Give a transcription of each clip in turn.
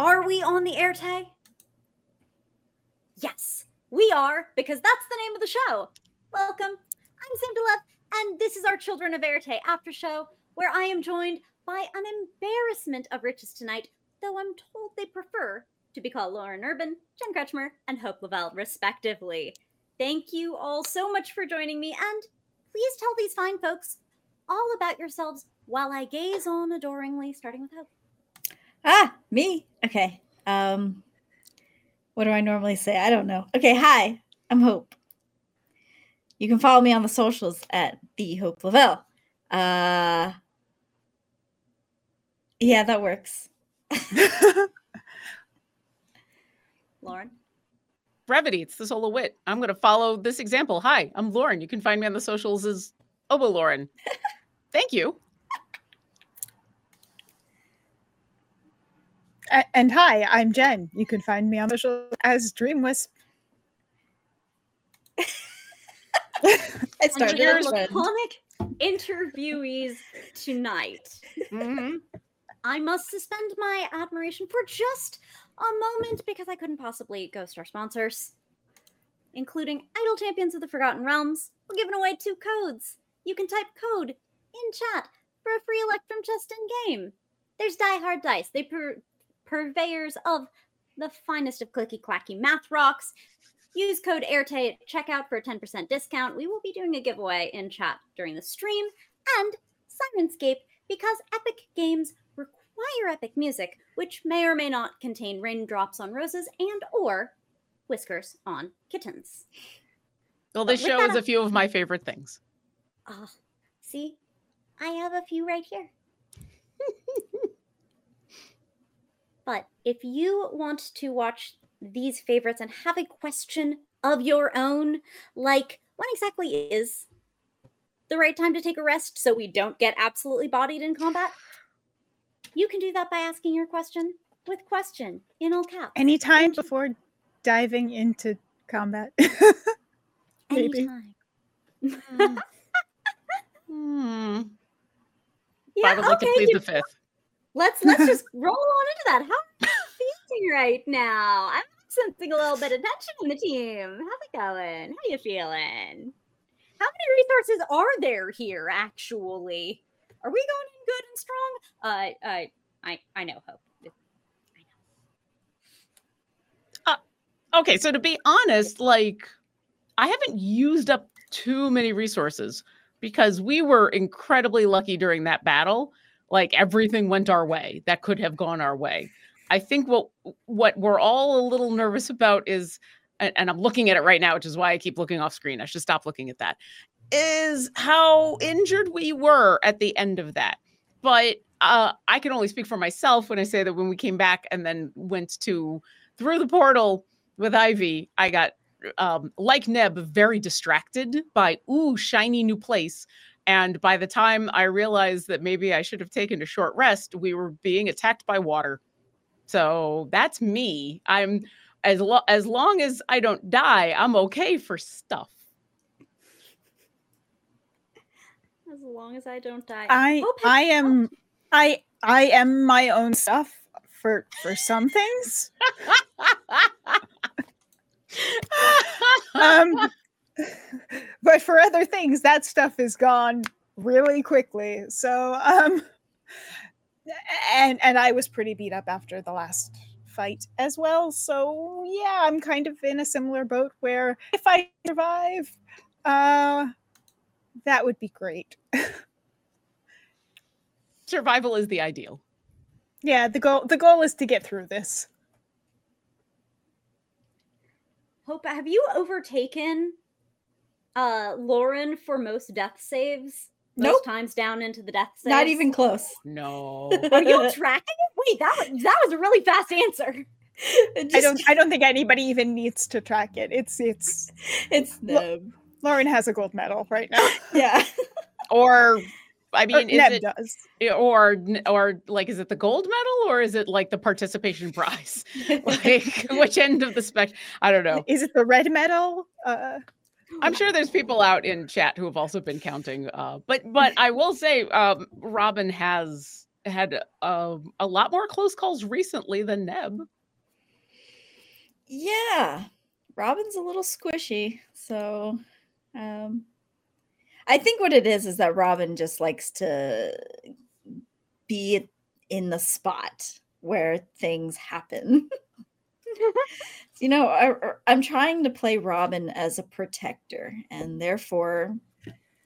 are we on the Éarte? Yes, we are, because that's the name of the show. Welcome, I'm Sam de Leve, and this is our Children of Éarte after show, where I am joined by an embarrassment of riches tonight, though I'm told they prefer to be called Lauren Urban, Jen Kretschmer, and Hope Lavelle, respectively. Thank you all so much for joining me, and please tell these fine folks all about yourselves while I gaze on adoringly, starting with Hope. Ah, me. Okay. Um what do I normally say? I don't know. Okay, hi. I'm Hope. You can follow me on the socials at the Hope Lavelle. Uh Yeah, that works. Lauren. brevity. It's the solo wit. I'm going to follow this example. Hi, I'm Lauren. You can find me on the socials as Obo Lauren. Thank you. And hi, I'm Jen. You can find me on social as Dream Wisp. I And started your as Ren. interviewees tonight. Mhm. I must suspend my admiration for just a moment because I couldn't possibly ghost our sponsors, including Idle Champions of the Forgotten Realms. We're giving away two codes. You can type code in chat for a free Electrum chest in game. There's Die Hard Dice. They pur- purveyors of the finest of clicky clacky math rocks. Use code AIRTAY at checkout for a 10% discount. We will be doing a giveaway in chat during the stream. And Sirenscape, because Epic Games require epic music, which may or may not contain raindrops on roses and or whiskers on kittens. Well, this show is a few of my favorite things. Ah, see, I have a few right here. but if you want to watch these favorites and have a question of your own, like when exactly is the right time to take a rest so we don't get absolutely bodied in combat, you can do that by asking your question with question in all caps. Anytime before diving into combat. Maybe. Anytime. Hmm. Yeah, I would like okay, to plead the fifth. Let's let's just roll on into that. How are you feeling right now? I'm sensing a little bit of tension in the team. How's it going? How are you feeling? How many resources are there here actually? Are we going in good and strong? Uh, I I I know hope. Okay, so to be honest, like I haven't used up too many resources because we were incredibly lucky during that battle. Like everything went our way that could have gone our way. I think what what we're all a little nervous about is and, and I'm looking at it right now, which is why I keep looking off screen. I should stop looking at that. Is how injured we were at the end of that. But uh, I can only speak for myself when I say that when we came back and then went to through the portal with Ivy, I got um, like Neb, very distracted by ooh shiny new place. And by the time I realized that maybe I should have taken a short rest, we were being attacked by water. So that's me. I'm as lo- as long as I don't die, I'm okay for stuff. As long as I don't die. I Hope I am I I am my own stuff for for some things. um but for other things, that stuff is gone really quickly. So, um, and and I was pretty beat up after the last fight as well. So yeah, I'm kind of in a similar boat where if I survive, uh, that would be great. Survival is the ideal. yeah, the goal the goal is to get through this. Hope, have you overtaken uh Lauren for most death saves? Most Nope. times down into the death saves. Not even close. No. Are you tracking it? Wait, that was that was a really fast answer. It I don't I don't think anybody even needs to track it. It's it's It's Neb. Lauren has a gold medal right now. Yeah. or I Or mean, is Neb it does. or or like is it the gold medal or is it like the participation prize? Like which end of the spec? I don't know. Is it the red medal? Uh, I'm sure there's people out in chat who have also been counting. Uh, but but I will say, um, Robin has had uh, a lot more close calls recently than Neb. Yeah. Robin's a little squishy. So um I think what it is is that Robin just likes to be in the spot where things happen. you know, I, er, I'm trying to play Robin as a protector, and therefore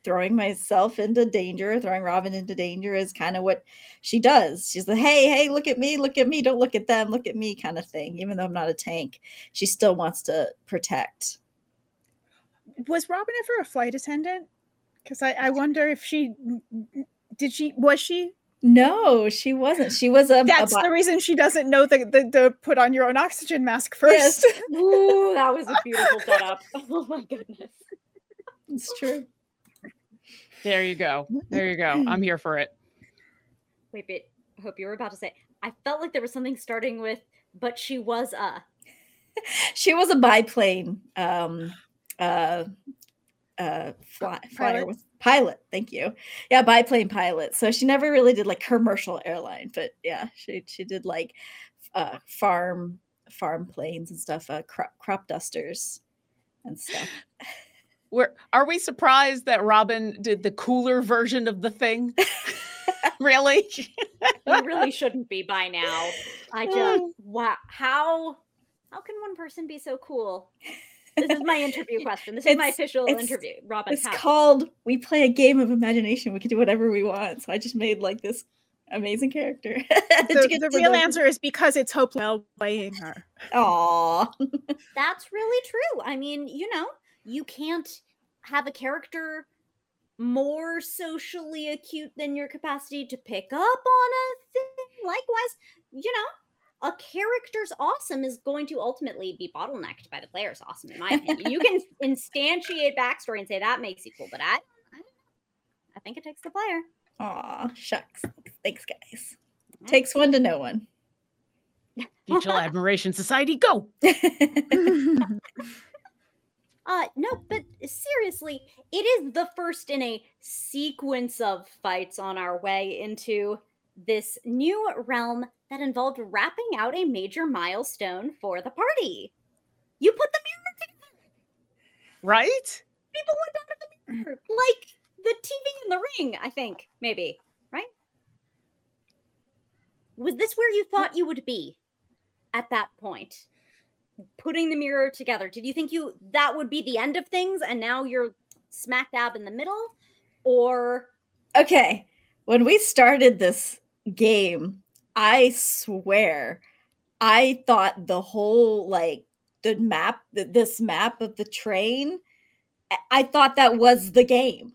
throwing myself into danger, throwing Robin into danger is kind of what she does. She's like, hey, hey, look at me, look at me, don't look at them, look at me, kind of thing. Even though I'm not a tank, she still wants to protect. was Robin ever a flight attendant? Because I, I wonder if she did she was she? No, she wasn't. She was a. a That's bi- the reason she doesn't know the, the the put on your own oxygen mask first. Yes. Ooh, that was a beautiful setup. Oh my goodness. it's true. There you go. There you go. I'm here for it. Wait, wait. I hope you were about to say. I felt like there was something starting with, but she was a. She was a biplane um uh uh fly, flyer pilot? With pilot thank you yeah biplane pilot so she never really did like commercial airline but yeah she she did like uh farm farm planes and stuff uh crop, crop dusters and stuff We're, are we surprised that Robin did the cooler version of the thing? really? You really shouldn't be by now. I just wow. How how can one person be so cool? This is my interview question. This is my official it's- interview. Robin, it's how? called we play a game of imagination we can do whatever we want so i just made like this amazing character the, the real answer is because it's Hope Well playing her. Aw. That's really true. I mean, you know, you can't have a character more socially acute than your capacity to pick up on a thing. Likewise, you know, a character's awesome is going to ultimately be bottlenecked by the player's awesome, in my opinion. you can instantiate backstory and say that makes you cool, but I, I, I think it takes the player. Aw, shucks. Thanks, guys. Takes one to know one. Mutual Admiration Society, go. Uh, no, but seriously, it is the first in a sequence of fights on our way into this new realm that involved wrapping out a major milestone for the party. You put the mirror together. Right? People went down to the mirror, like the TV in the ring. I think maybe right. Was this where you thought you would be at that point? putting the mirror together did you think you that would be the end of things and now you're smack dab in the middle or okay. When we started this game, I swear I thought the whole like the map, th- this map of the train, I thought that was the game.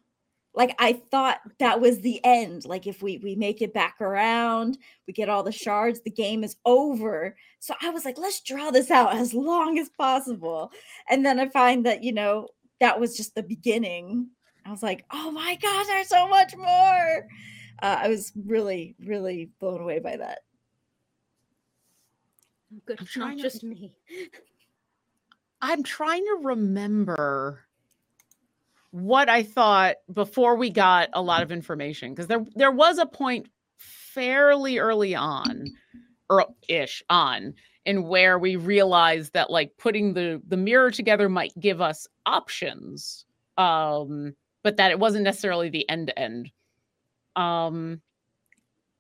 Like I thought that was the end. Like if we we make it back around, we get all the shards, the game is over. So I was like, let's draw this out as long as possible. And then I find that, you know, that was just the beginning. I was like, oh my gosh, there's so much more. Uh, I was really, really blown away by that. good I'm not trying to- just me I'm trying to remember what I thought before we got a lot of information because there there was a point fairly early on or ish on in where we realized that like putting the the mirror together might give us options Um, but that it wasn't necessarily the end to end. Um,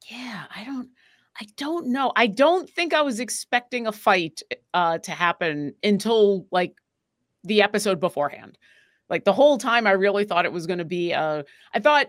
yeah, I don't. I don't know. I don't think I was expecting a fight uh, to happen until like the episode beforehand. Like the whole time, I really thought it was going to be. Uh, I thought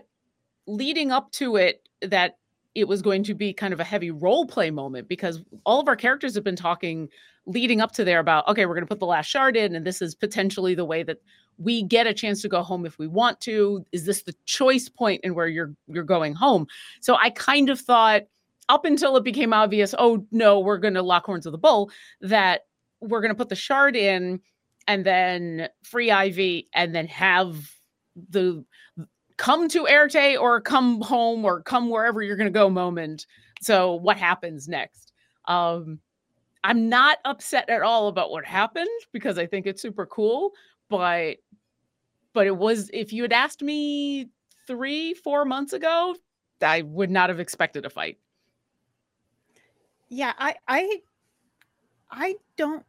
leading up to it that it was going to be kind of a heavy role play moment because all of our characters have been talking leading up to there about okay we're going to put the last shard in and this is potentially the way that we get a chance to go home if we want to is this the choice point in where you're you're going home so i kind of thought up until it became obvious oh no we're going to lock horns with the bull that we're going to put the shard in and then free ivy and then have the come to Éarte or come home or come wherever you're going to go moment. So what happens next? Um, I'm not upset at all about what happened because I think it's super cool, but but it was if you had asked me 3 4 months ago, I would not have expected a fight. Yeah, I I I don't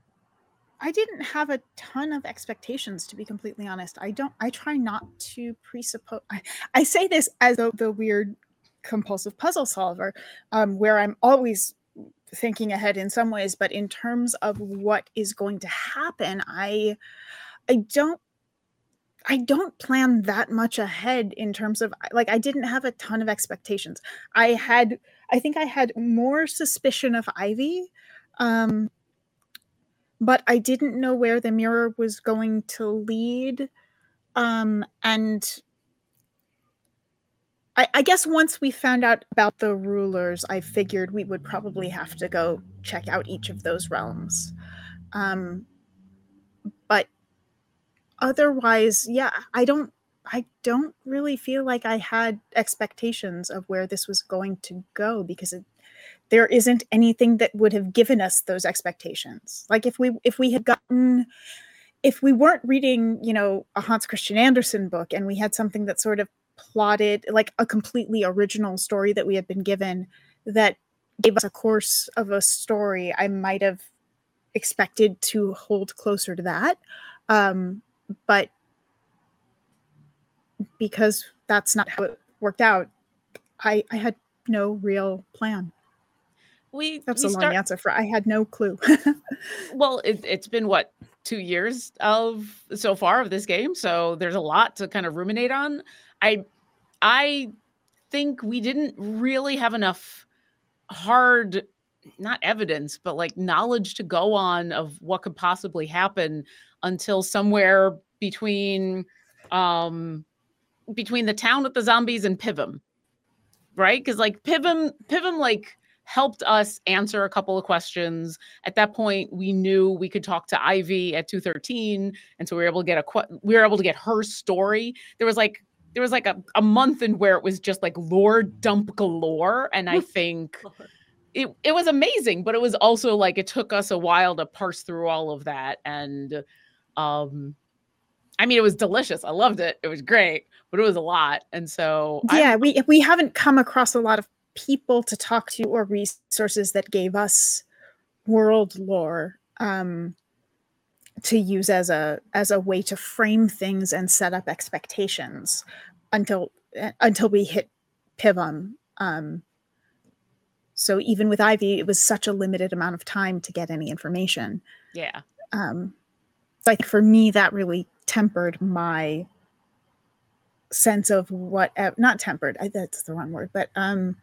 I didn't have a ton of expectations to be completely honest. I don't I try not to presuppose I, I say this as a, the weird compulsive puzzle solver um, where I'm always thinking ahead in some ways but in terms of what is going to happen I I don't I don't plan that much ahead in terms of like I didn't have a ton of expectations. I had I think I had more suspicion of Ivy um but I didn't know where the mirror was going to lead. Um, and I, I, guess once we found out about the rulers, I figured we would probably have to go check out each of those realms. Um, otherwise, yeah, I don't. I don't really feel like I had expectations of where this was going to go because it there isn't anything that would have given us those expectations like if we if we had gotten if we weren't reading you know a hans christian andersen book and we had something that sort of plotted like a completely original story that we had been given that gave us a course of a story i might have expected to hold closer to that um but because that's not how it worked out i i had no real plan. We that's we a long start, answer for i had no clue. Well it, it's been what two years of so far of this game so there's a lot to kind of ruminate on. I i think we didn't really have enough hard not evidence but like knowledge to go on of what could possibly happen until somewhere between um between the town with the zombies and pivum right because like pivum pivum like helped us answer a couple of questions. At that point, we knew we could talk to Ivy at 213. And so we were able to get a we were able to get her story. There was like there was like a, a month in where it was just like lore dump galore. And I think it, it was amazing, but it was also like it took us a while to parse through all of that. And um I mean, it was delicious. I loved it. It was great, but it was a lot. And so yeah, I'm, we we haven't come across a lot of people to talk to or resources that gave us world lore um, to use as a as a way to frame things and set up expectations until uh, until we hit Pivum. Um, so even with Ivy, it was such a limited amount of time to get any information. Yeah. Um, think for me, that really tempered my sense of what not tempered. I, that's the wrong word, but um,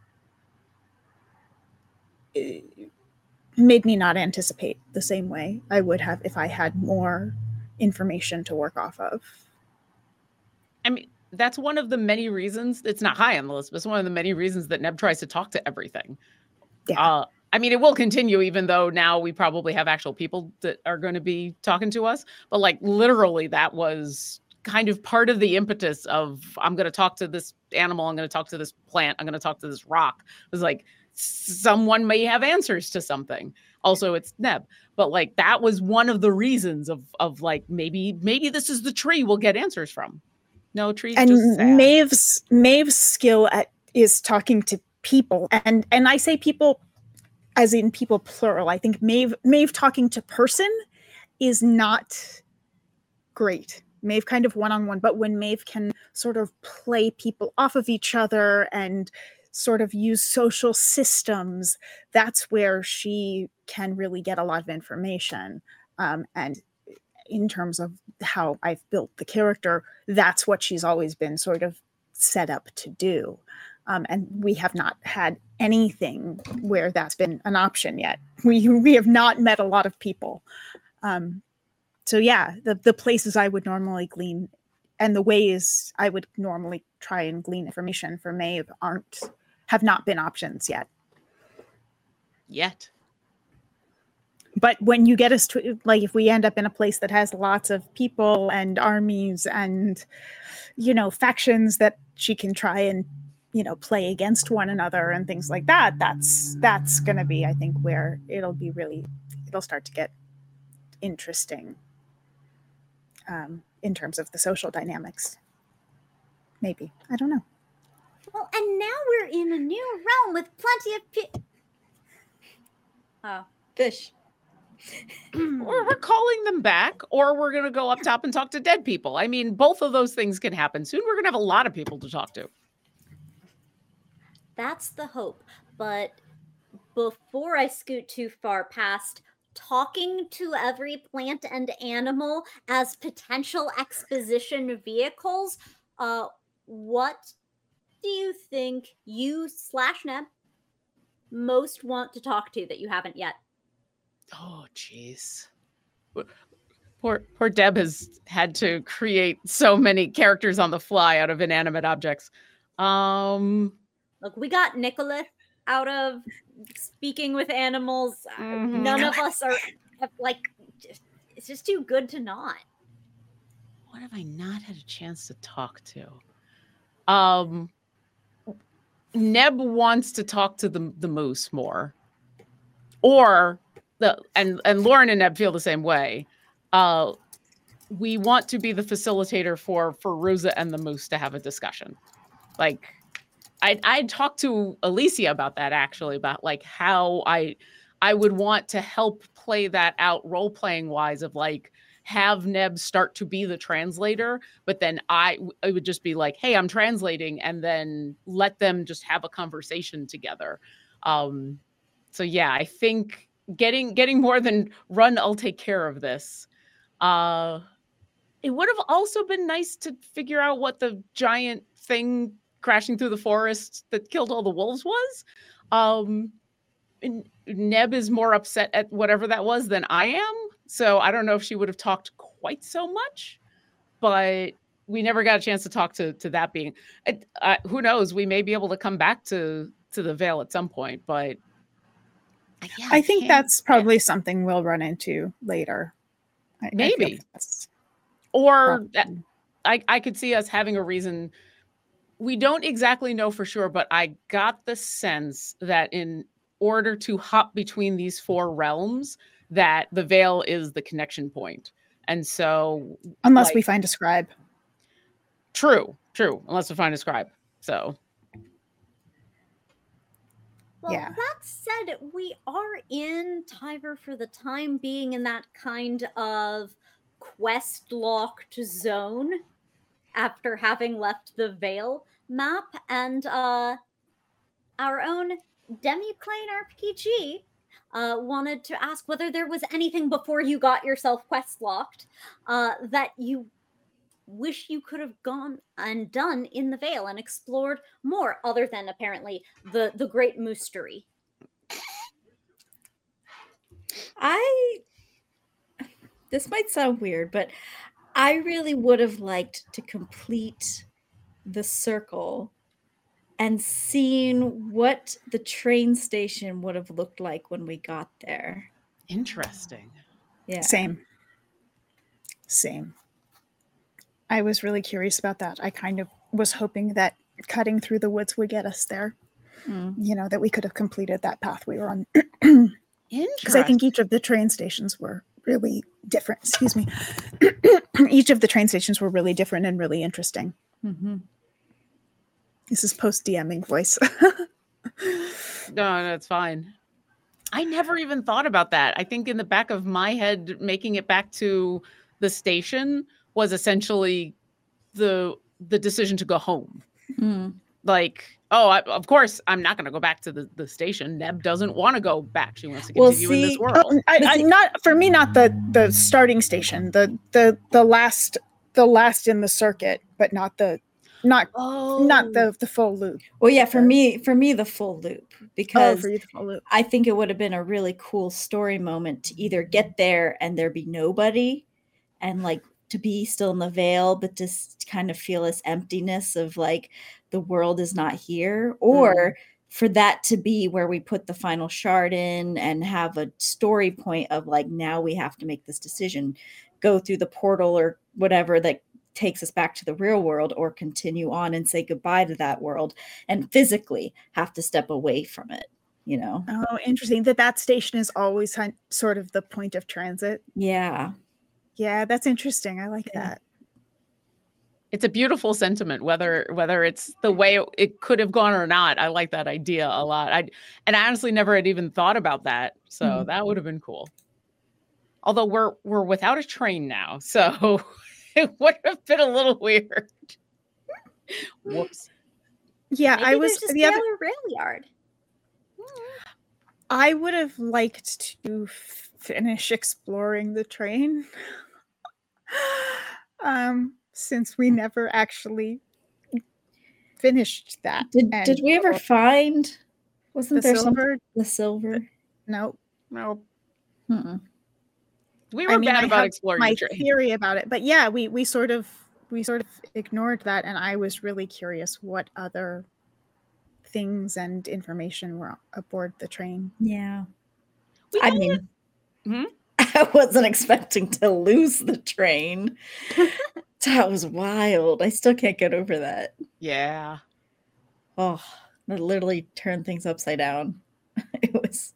made me not anticipate the same way I would have if I had more information to work off of. I mean, that's one of the many reasons it's not high on the list, but it's one of the many reasons that Neb tries to talk to everything. Yeah. Uh, I mean, it will continue, even though now we probably have actual people that are going to be talking to us. But like literally, that was kind of part of the impetus of I'm going to talk to this animal, I'm going to talk to this plant, I'm going to talk to this rock. It was like someone may have answers to something. Also, it's Neb, but like that was one of the reasons of of like maybe maybe this is the tree we'll get answers from. No tree. And Maeve's Maeve's skill at is talking to people, and and I say people as in people plural. I think Maeve Maeve talking to person is not great Maeve kind of one on one, but when Maeve can sort of play people off of each other and sort of use social systems, that's where she can really get a lot of information. Um, and in terms of how I've built the character, that's what she's always been sort of set up to do. Um, and we have not had anything where that's been an option yet. We we have not met a lot of people. Um, so yeah, the the places I would normally glean and the ways I would normally try and glean information for Maeve aren't have not been options yet. Yet. But when you get us to like if we end up in a place that has lots of people and armies and you know factions that she can try and you know play against one another and things like that that's that's going to be i think where it'll be really it'll start to get interesting um, in terms of the social dynamics maybe i don't know Well, and now we're in a new realm with plenty of pi- Oh. Fish. Or we're calling them back, or we're going to go up top and talk to dead people. I mean, both of those things can happen. Soon we're going to have a lot of people to talk to. That's the hope. But before I scoot too far past talking to every plant and animal as potential exposition vehicles, uh, what do you think you slash Neb most want to talk to that you haven't yet? Oh, jeez. Poor, poor Deb has had to create so many characters on the fly out of inanimate objects. Um, Look, we got Nicholas out of speaking with animals. Uh, Mhm. None of us are have, like. just- It's just too good to not. what have I not had a chance to talk to? Um, Neb wants to talk to the the moose more, or the and and Lauren and Neb feel the same way. Uh, we want to be the facilitator for for Rosa and the moose to have a discussion. Like, I I talked to Alicia about that actually about like how I I would want to help play that out role playing wise of like have Neb start to be the translator, but then I it would just be like, hey, I'm translating, and then let them just have a conversation together. Um, so yeah, I think getting getting more than run, I'll take care of this. Uh, it would have also been nice to figure out what the giant thing crashing through the forest that killed all the wolves was. Um, Neb is more upset at whatever that was than I am. So I don't know if she would have talked quite so much, but we never got a chance to talk to to that being. it- Uh, who knows? We may be able to come back to to the veil at some point, but yeah, i think that's probably something we'll run into later I- I Maybe. that's or that, I, I could see us having a reason. We don't exactly know for sure, but I got the sense that in order to hop between these four realms, that the veil is the connection point. And so, unless we find a scribe true, true, unless we find a scribe. So, Well, Yeah. that said, we are in Tiver for the time being in that kind of quest locked zone after having left the Veil map and uh our own demi-plane RPG uh, wanted to ask whether there was anything before you got yourself quest locked uh, that you wish you could have gone and done in the Veil and explored more, other than apparently the the Great Moostery. I this might sound weird, but I really would have liked to complete the circle and seen what the train station would have looked like when we got there. interesting. Yeah. Same. Same. I was really curious about that. I kind of was hoping that cutting through the woods would get us there. Mm. You know, that we could have completed that path we were on. Interesting. Because I think each of the train stations were really different. Excuse me. each of the train stations were really different and really interesting. Mhm. This is post DMing voice. No, no, fine. I never even thought about that. I think in the back of my head, making it back to the station was essentially the the decision to go home. Mm. Like, oh, I, of course, I'm not going to go back to the, the station. Neb doesn't want to go back. She wants to Well, continue in this world. Oh, I, I, not for me, not the the starting station, the the the last the last in the circuit, but not the not oh, not the oh. the full loop. Well, yeah, for me, for me, the full loop Oh, because for you the full loop. I think it would have been a really cool story moment to either get there and there be nobody and like to be still in the veil, but just kind of feel this emptiness of like the world is not here, or mm-hmm. for that to be where we put the final shard in and have a story point of like now we have to make this decision, go through the portal or whatever that takes us back to the real world or continue on and say goodbye to that world and physically have to step away from it you know? Oh, interesting that that station is always sort of the point of transit. yeah Yeah, that's interesting. I like Yeah. that. it's a beautiful sentiment whether whether it's the way it, it could have gone or not i like that idea a lot i and i honestly never had even thought about that so Mhm. that would have been cool although we're we're without a train now so it would have been a little weird whoops Yeah, Maybe I was there's a the other. rail yard. I would have liked to f- finish exploring the train. um, since we never actually finished that. did, and did we ever the find wasn't there silver? the silver No, no Mm-mm. we were I mean, bad I about exploring my the train theory about it, but yeah, we we sort of we sort of ignored that, and I was really curious what other things and information were aboard the train. yeah We i kinda- mean Mhm. I wasn't expecting to lose the train. That was wild. I still can't get over that. Yeah. Oh that literally turned things upside down. It was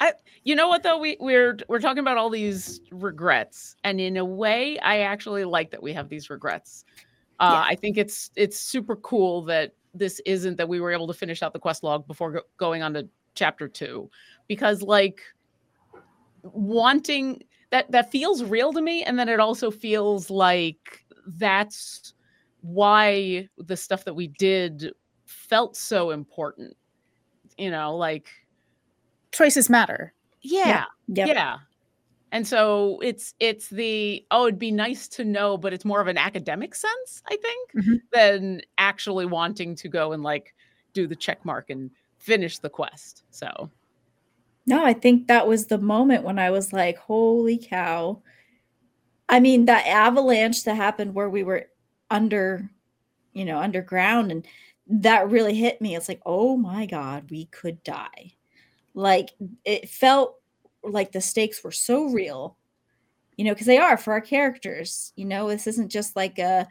I, you know what though? We we're we're talking about all these regrets and in a way i actually like that we have these regrets. Uh, Yeah. i think it's it's super cool that this isn't that we were able to finish out the quest log before go- going on to chapter two because like wanting that that feels real to me and then it also feels like that's why the stuff that we did felt so important you know like Choices matter. yeah yep. yeah. And so it's it's the oh it'd be nice to know but it's more of an academic sense I think Mhm. than actually wanting to go and like do the check mark and finish the quest. So No, I think that was the moment when I was like, holy cow. I mean, that avalanche that happened where we were under, you know, underground, and that really hit me. It's like, oh my God, we could die. Like, it felt like the stakes were so real, you know, because they are for our characters. You know, this isn't just like a,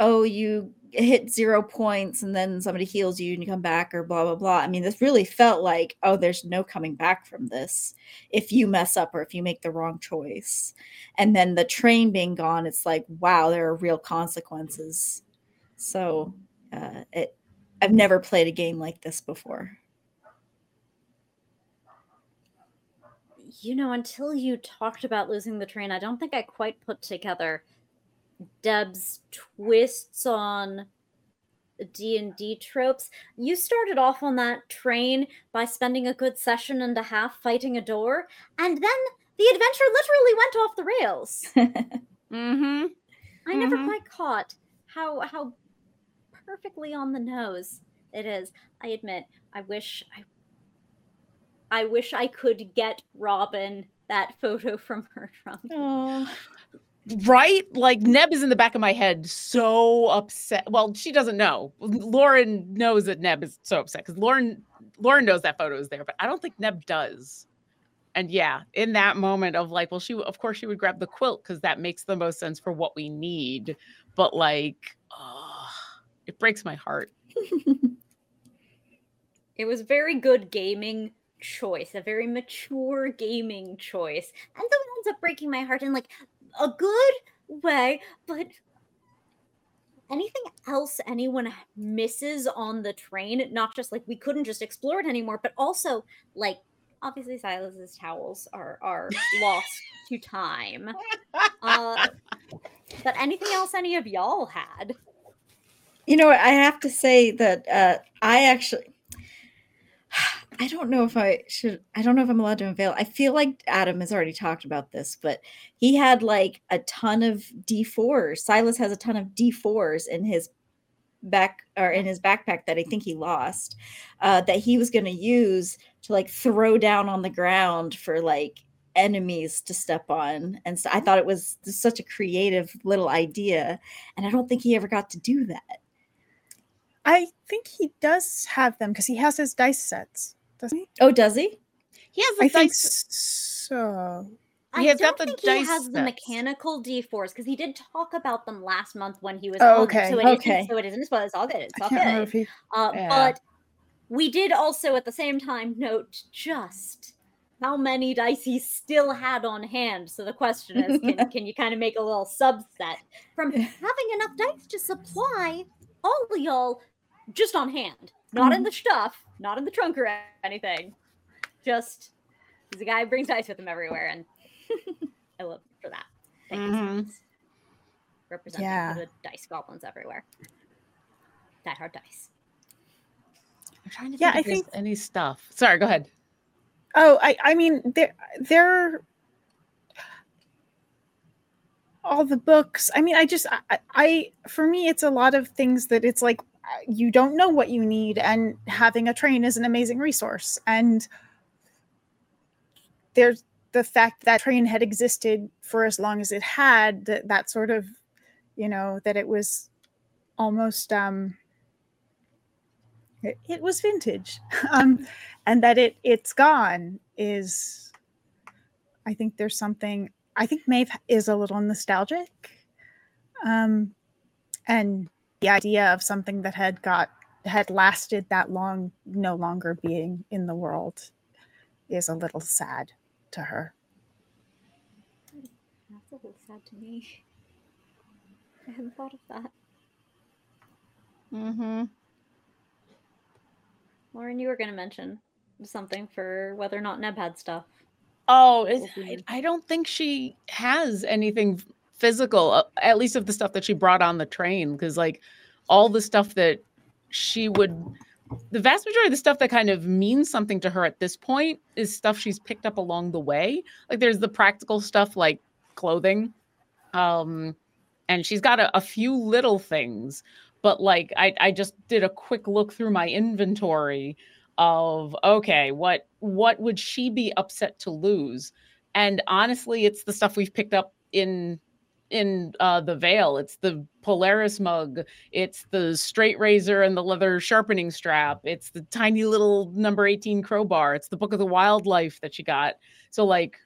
oh, you hit zero points and then somebody heals you and you come back or blah blah blah. I mean, this really felt like, oh, there's no coming back from this if you mess up or if you make the wrong choice. And then the train being gone, it's like, wow, there are real consequences. So uh, it I've never played a game like this before. You know, until you talked about losing the train, I don't think I quite put together Deb's twists on D&D tropes. You started off on that train by spending a good session and a half fighting a door, and then the adventure literally went off the rails. mm-hmm. I never Mhm. quite caught how how perfectly on the nose it is. I admit, I wish I I wish I could get Robin that photo from her trunk. Right? Like Neb is in the back of my head so upset. Well, she doesn't know. Lauren knows that Neb is so upset because Lauren Lauren knows that photo is there, but I don't think Neb does. And yeah, in that moment of like, well, she of course she would grab the quilt because that makes the most sense for what we need. But like, oh, it breaks my heart. It was very good gaming choice, a very mature gaming choice. And then ends up breaking my heart and like a good way, but anything else anyone misses on the train, not just like we couldn't just explore it anymore, but also like obviously Silas's towels are are lost to time. Uh, but anything else any of y'all had? You know, what, I have to say that uh, I actually, I don't know if I should. I don't know if I'm allowed to unveil. I feel like Adam has already talked about this, but he had like a ton of D4s. Silas has a ton of D4s in his back or in his backpack that I think he lost. Uh, that he was going to use to like throw down on the ground for like enemies to step on. And so I thought it was such a creative little idea, and I don't think he ever got to do that. I think he does have them because he has his dice sets, doesn't he? Oh, does he? He has the I think dice. so. I He has don't got the think he dice has the mechanical D4s because he did talk about them last month when he was Oh, on. okay, So it okay. not so it isn't a spoiler. It's all good. It's I all can't remember good. if he. Uh, Yeah. But we did also at the same time note just how many dice he still had on hand. So the question is, can, can you kind of make a little subset from having enough dice to supply all of y'all just on hand, not in the stuff, not in the trunk or anything. Just he's a guy who brings dice with him everywhere, and I love him for that. Thank you, Mhm. Silas. Representing Yeah. for the dice goblins everywhere. Die hard dice. I'm trying to Yeah, think I if think- any stuff. Sorry, go ahead. Oh, I I mean there there all the books. I mean, I just I, I- I for me it's a lot of things that it's like you don't know what you need and having a train is an amazing resource. And there's the fact that train had existed for as long as it had that that sort of you know that it was almost um it, it was vintage. Um and that it it's gone is i think there's something i think maeve is a little nostalgic. Um and the idea of something that had got had lasted that long no longer being in the world is a little sad to her That's a little sad to me. I hadn't thought of that. Mm-hmm. Lauren, you were going to mention something for whether or not Neb had stuff. Oh, it's, I. I don't think she has anything physical, uh, at least of the stuff that she brought on the train. Because, like, all the stuff that she would, the vast majority of the stuff that kind of means something to her at this point is stuff she's picked up along the way. Like, there's the practical stuff like clothing. Um, and she's got a, a few little things, but like, I, I just did a quick look through my inventory of okay what what would she be upset to lose and honestly it's the stuff we've picked up in in uh the veil it's the polaris mug it's the straight razor and the leather sharpening strap it's the tiny little number 18 crowbar it's the book of the wildlife that she got so like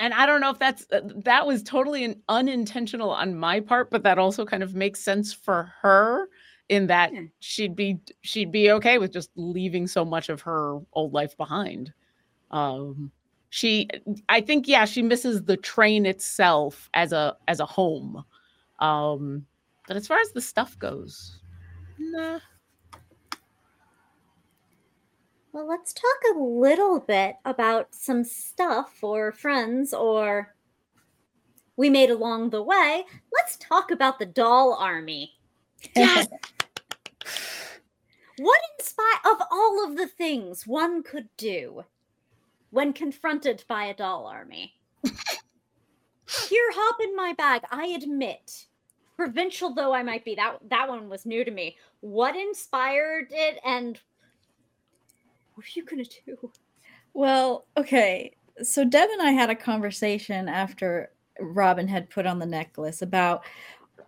and i don't know if that's uh, that was totally an unintentional on my part but that also kind of makes sense for her in that Hmm. she'd be she'd be okay with just leaving so much of her old life behind um she i think yeah she misses the train itself as a as a home um but as far as the stuff goes nah. Well, let's talk a little bit about some stuff or friends or we made along the way. Let's talk about the doll army. Yes. What inspire of all of the things one could do when confronted by a doll army? Here, hop in my bag. I admit, provincial though I might be, that that one was new to me. What inspired it, and what are you gonna do? Well, okay. So Deb and I had a conversation after Robin had put on the necklace about,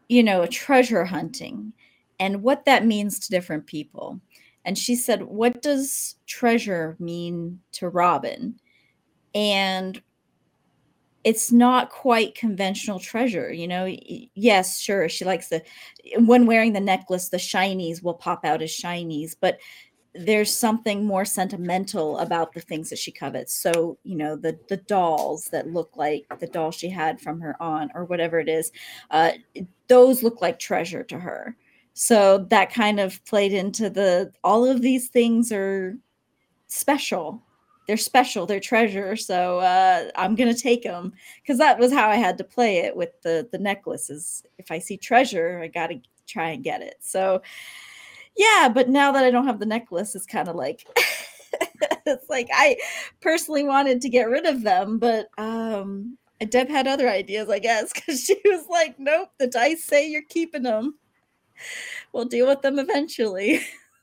you know, treasure hunting and what that means to different people. And she said, What does treasure mean to Robin? And it's not quite conventional treasure, you know. Yes, sure, she likes the when wearing the necklace, the shinies will pop out as shinies, but there's something more sentimental about the things that she covets. So, you know, the the dolls that look like the doll she had from her aunt or whatever it is, uh, those look like treasure to her. So that kind of played into the all of these things are special. They're special. They're treasure. So uh, I'm gonna take them because that was how I had to play it with the the necklaces. If I see treasure, I gotta try and get it. So yeah, but now that I don't have the necklace, it's kind of like it's like I personally wanted to get rid of them, but um Deb had other ideas, I guess, because she was like, "Nope, the dice say you're keeping them. We'll deal with them eventually."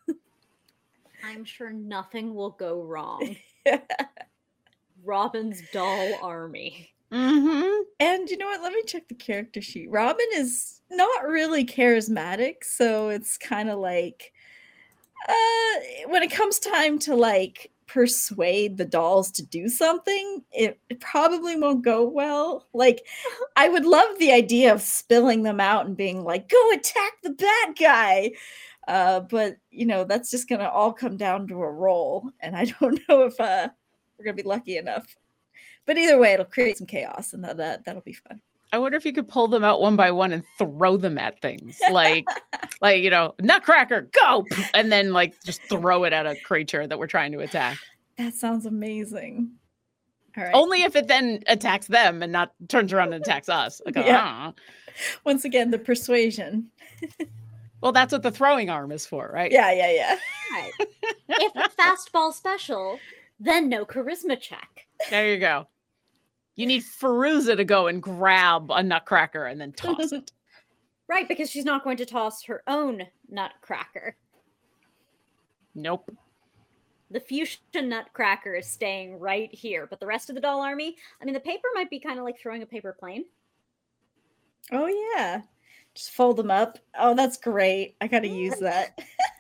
I'm sure nothing will go wrong. Robin's doll army. Mm-hmm. And you know what? Let me check the character sheet. Robin is not really charismatic, so it's kind of like uh when it comes time to like persuade the dolls to do something, it, it probably won't go well. Like I would love the idea of spilling them out and being like, "Go attack the bad guy." Uh, but you know, that's just gonna all come down to a roll, and I don't know if uh we're gonna be lucky enough. But either way, it'll create some chaos, and that, that that'll be fun. I wonder if you could pull them out one by one and throw them at things, like, like you know, Nutcracker, go, and then like just throw it at a creature that we're trying to attack. That sounds amazing. All right. Only if it then attacks them and not turns around and attacks us. Like, Yeah. "Ah." Once again, the persuasion. Well, that's what the throwing arm is for, right? Yeah, yeah, yeah. Right. if fastball special, then no charisma check. There you go. You need Feruza to go and grab a Nutcracker and then toss it. Right, because she's not going to toss her own nutcracker. Nope. The fuchsia nutcracker is staying right here, but the rest of the doll army, I mean, the paper might be kind of like throwing a paper plane. Oh yeah. Just fold them up. Oh, that's great. I gotta use that.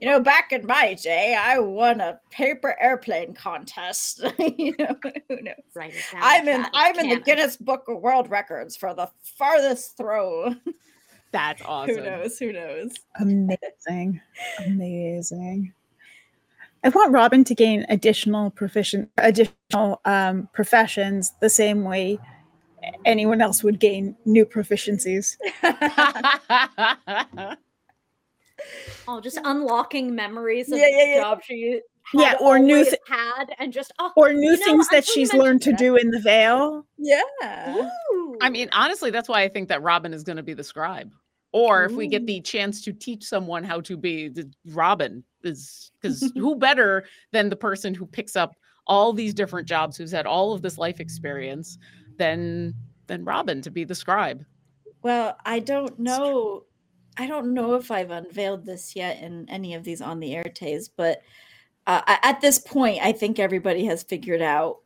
you know, back in my day, I won a paper airplane contest. you know, who knows? Right. it I'm in I'm in the. Guinness Book of World Records for the farthest throw. That's awesome. Who knows? Who knows? Amazing. Amazing. I want Robin to gain additional proficient additional um, professions the same way anyone else would gain new proficiencies. Oh, just unlocking memories of Yeah, yeah, yeah. jobs she Yeah, or new always thi- had, and just oh, Or new You know, things that she's learned to mentioned do in the Veil. yeah. ooh. I mean, honestly, that's why I think that Robin is going to be the scribe. Or if we get the chance to teach someone how to be the Robin, is because who better than the person who picks up all these different jobs, who's had all of this life experience, than than Robin to be the scribe. Well, I don't know. I don't know if I've unveiled this yet in any of these on the Éartes, but uh, at this point, I think everybody has figured out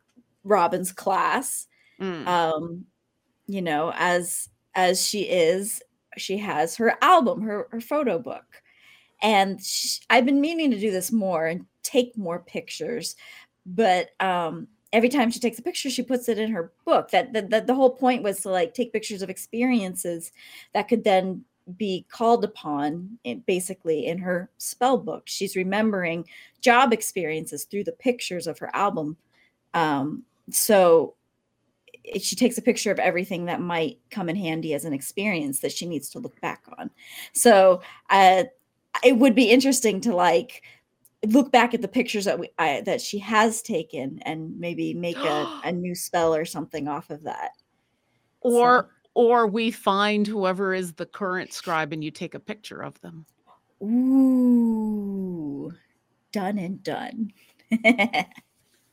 Robin's class. Mm. Um, you know, as as she is, she has her album, her her photo book, and sh I've been meaning to do this more and take more pictures, but um, every time she takes a picture, she puts it in her book. That that, that the whole point was to like take pictures of experiences that could then be called upon in, basically in her spell book. She's remembering job experiences through the pictures of her album. Um, so she takes a picture of everything that might come in handy as an experience that she needs to look back on. So uh, it would be interesting to like look back at the pictures that we I, that she has taken and maybe make a, a new spell or something off of that. or or we find whoever is the current scribe and you take a picture of them. Ooh, done and done.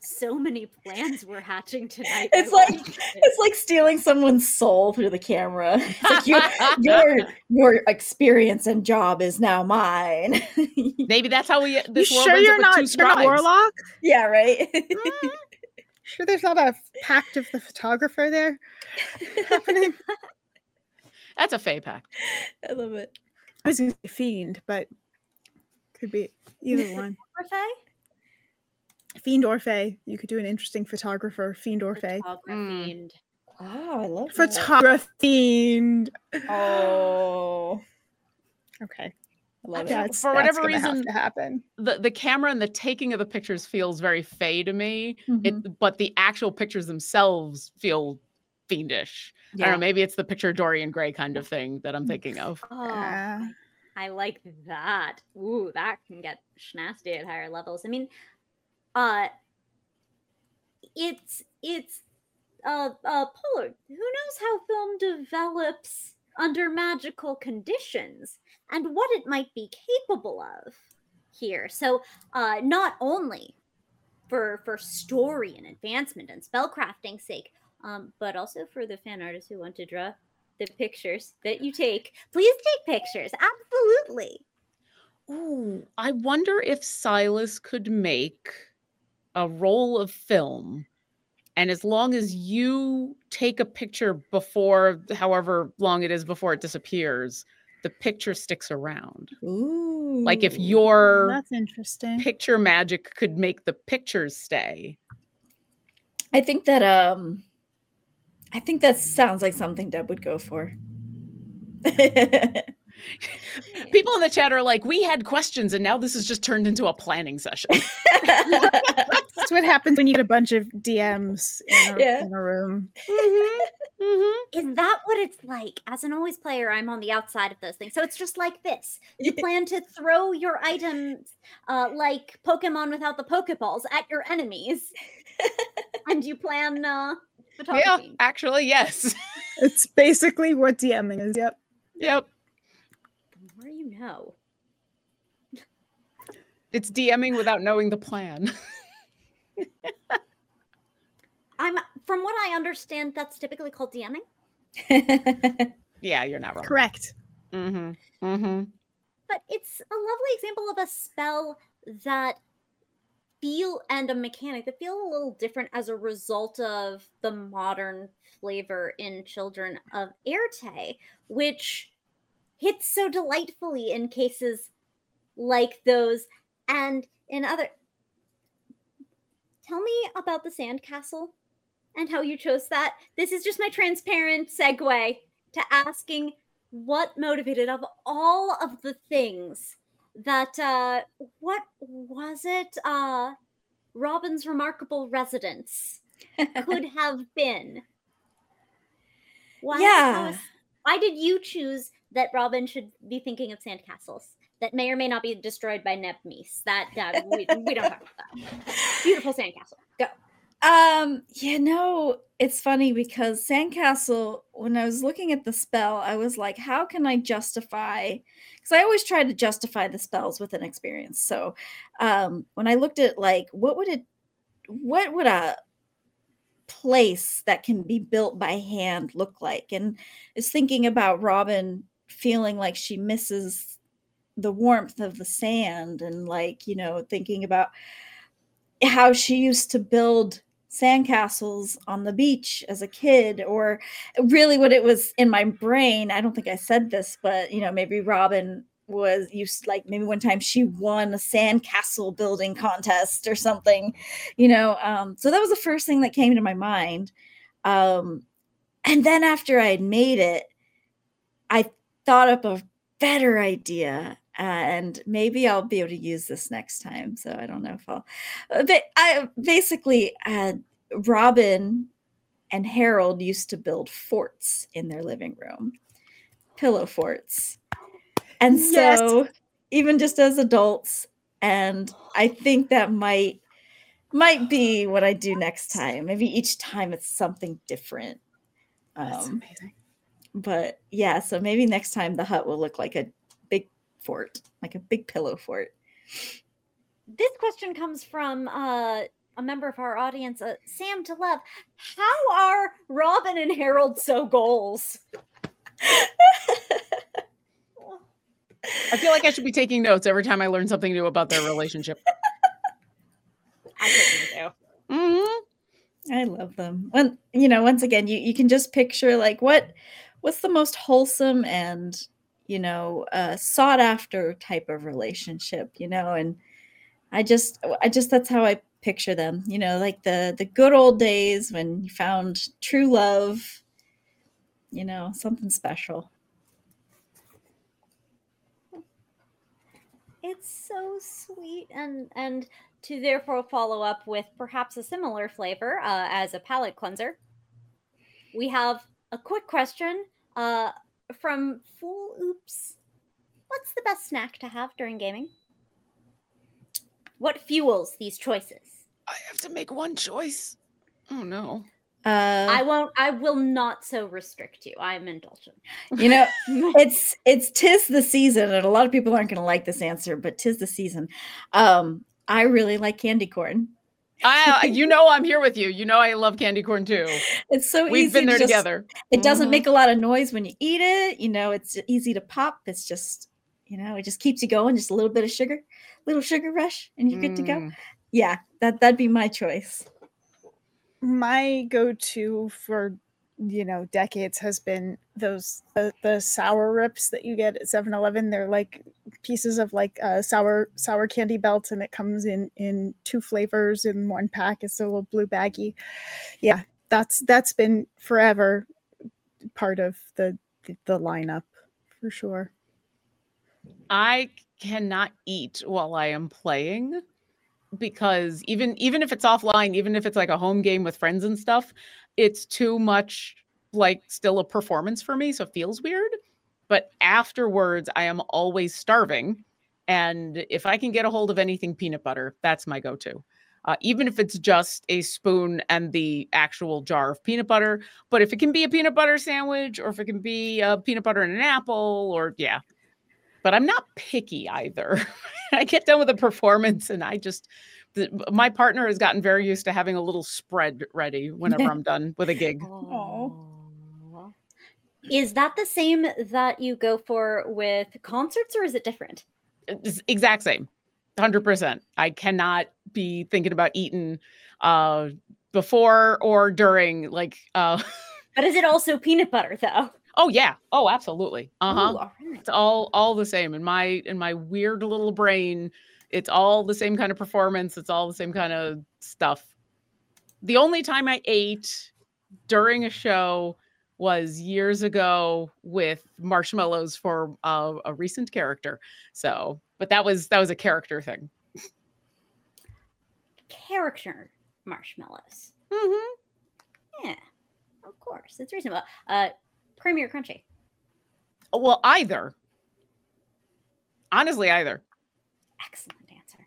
so many plans we're hatching tonight. It's I like- it. it's like stealing someone's soul through the camera. It's like your your your experience and job is now mine. Maybe that's how we. This you world sure you're not two you're not warlock? yeah, right. Mm. Sure, there's not a pact of the photographer there happening. That's a fey pact. I love it. I was gonna say fiend, but could be either one. Buffet? Fiend or Fey. You could do an interesting photographer, fiend or Fey. Photographer Mm. fiend. Oh, I love that. Photographer fiend. Oh, Okay. I love it. That's, For whatever reason- to happen. The the camera and the taking of the pictures feels very fey to me. Mhm. It, but the actual pictures themselves feel fiendish. I don't know. Maybe it's the picture Dorian Gray kind of thing that I'm thinking of. Oh, Uh, I like that. Ooh, that can get schnasty at higher levels. I mean, uh, it's it's uh uh Polaroid. Who knows how film develops under magical conditions and what it might be capable of here. So, uh, not only for for story and advancement and spellcrafting sake, um, but also for the fan artists who want to draw the pictures that you take. Please take pictures. Absolutely. Ooh, I wonder if Silas could make a roll of film. And as long as you take a picture before, however long it is before it disappears, the picture sticks around. Ooh. Like if your That's interesting. picture magic could make the pictures stay. I think that um I think that sounds like something Deb would go for. People in the chat are like, we had questions and now this has just turned into a planning session. That's what happens when you get a bunch of DMs in a, Yeah. in a room. Mm-hmm. Is that what it's like? As an always player, I'm on the outside of those things. So it's just like this. You plan to throw your items uh, like Pokemon without the Pokeballs at your enemies. and you plan uh, Yeah, actually, yes. It's basically what DMing is. Yep. yep. The more you know. It's DMing without knowing the plan. I'm from what I understand, that's typically called DMing. yeah, you're not wrong. Correct. Mm-hmm. Mm-hmm. But it's a lovely example of a spell that feel and a mechanic that feel a little different as a result of the modern flavor in Children of Éarte, which hits so delightfully in cases like those and in other. Tell me about the sandcastle and how you chose that. This is just my transparent segue to asking what motivated of all of the things that uh what was it uh Robin's remarkable residence could have been. Why Yeah. why did you choose that Robin should be thinking of sandcastles that may or may not be destroyed by Neb Meese? That that we, we don't talk about that. Beautiful sandcastle. Go. Um, you know, it's funny because Sandcastle, when I was looking at the spell, I was like, how can I justify? Because I always try to justify the spells with an experience. So um, when I looked at like, what would it, what would a place that can be built by hand look like? And is thinking about Robin feeling like she misses the warmth of the sand and like, you know, thinking about how she used to build sandcastles on the beach as a kid or really what it was in my brain i don't think i said this but you know maybe robin was used like maybe one time she won a sandcastle building contest or something you know um so that was the first thing that came to my mind um and then after i had made it i thought up a better idea and maybe I'll be able to use this next time. So I don't know if I'll. uh, But I basically, uh, Robin and Harold used to build forts in their living room, pillow forts, and Yes. so even just as adults, and I think that might might be what I do next time. Maybe each time it's something different. That's Um, amazing. but yeah, so maybe next time the hut will look like a fort, like a big pillow fort. This question comes from uh, a member of our audience, uh, Sam de Leve. How are Robin and Harold so goals? I feel like I should be taking notes every time I learn something new about their relationship. I couldn't do. Mm-hmm. I love them. When you know, once again, you you can just picture like what what's the most wholesome and you know uh, sought after type of relationship, you know, and I just I just that's how I picture them, you know, like the the good old days when you found true love, you know, something special. It's so sweet, and and to therefore follow up with perhaps a similar flavor uh, as a palate cleanser. We have a quick question uh, from Fool Oops what's the best snack to have during gaming? What fuels these choices? I have to make one choice. Oh no. Uh, I won't. I will not so restrict you. I'm indulgent. you know, it's it's tis the season, and a lot of people aren't going to like this answer, but tis the season. Um, I really like candy corn. I, you know, I'm here with you. You know, I love candy corn too. It's so We've easy. been there to just- together. It doesn't Mhm. make a lot of noise when you eat it. You know, it's easy to pop. It's just, you know, it just keeps you going. Just a little bit of sugar, little sugar rush, and you're good to go. Mm. Yeah, that that'd be my choice. my go-to for you know decades has been those the, sour rips that you get at 7-eleven they're like pieces of like uh, sour sour candy belt and it comes in in two flavors in one pack. It's a little blue baggy. Yeah that's that's been forever part of the the, the lineup for sure. I cannot eat while I am playing because even even if it's offline, even if it's like a home game with friends and stuff, it's too much like still a performance for me, so it feels weird. But afterwards, I am always starving, and if I can get a hold of anything peanut butter, that's my go-to. Uh, even if it's just a spoon and the actual jar of peanut butter, but if it can be a peanut butter sandwich, or if it can be a peanut butter and an apple, or yeah, but I'm not picky either. I get done with a performance and I just, the, my partner has gotten very used to having a little spread ready whenever I'm done with a gig. Oh. Is that the same that you go for with concerts, or is it different? It's exact same, 100%. I cannot be thinking about eating uh, before or during, like, uh, But is it also peanut butter though? oh yeah, oh absolutely, uh huh. Ooh, all right. it's all all the same in my in my weird little brain it's all the same kind of performance it's all the same kind of stuff the only time i ate during a show was years ago with marshmallows for uh, a recent character so but that was that was a character thing Character marshmallows. Mm-hmm. Yeah, of course, it's reasonable. Uh, creamy or crunchy? well either honestly either Excellent answer.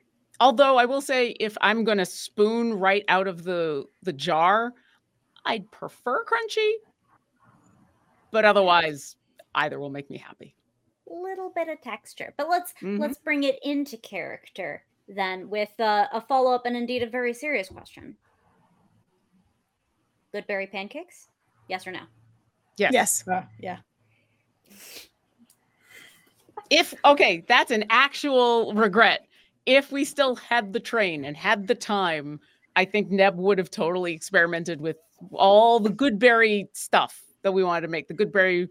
although i will say if i'm going to spoon right out of the the jar i'd prefer crunchy but otherwise either will make me happy Little bit of texture, but let's Mhm. let's bring it into character then with uh, a follow up and indeed a very serious question. Good berry pancakes? Yes or no? yes yes Uh, yeah. if okay that's an actual regret if we still had the train and had the time i think neb would have totally experimented with all the goodberry stuff that we wanted to make the goodberry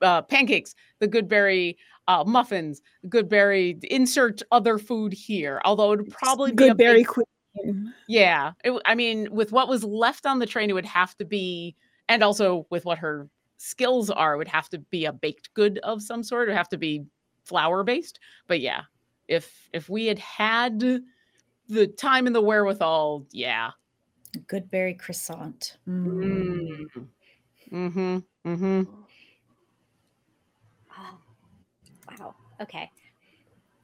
uh, pancakes the goodberry uh, muffins goodberry insert other food here although it would probably be a berry big- queen yeah it, i mean with what was left on the train it would have to be and also with what her skills are it would have to be a baked good of some sort it would have to be flour based but yeah if if we had had the time and the wherewithal yeah Good berry croissant. Mm. mm. Mm-hmm mm-hmm Oh, wow. Okay.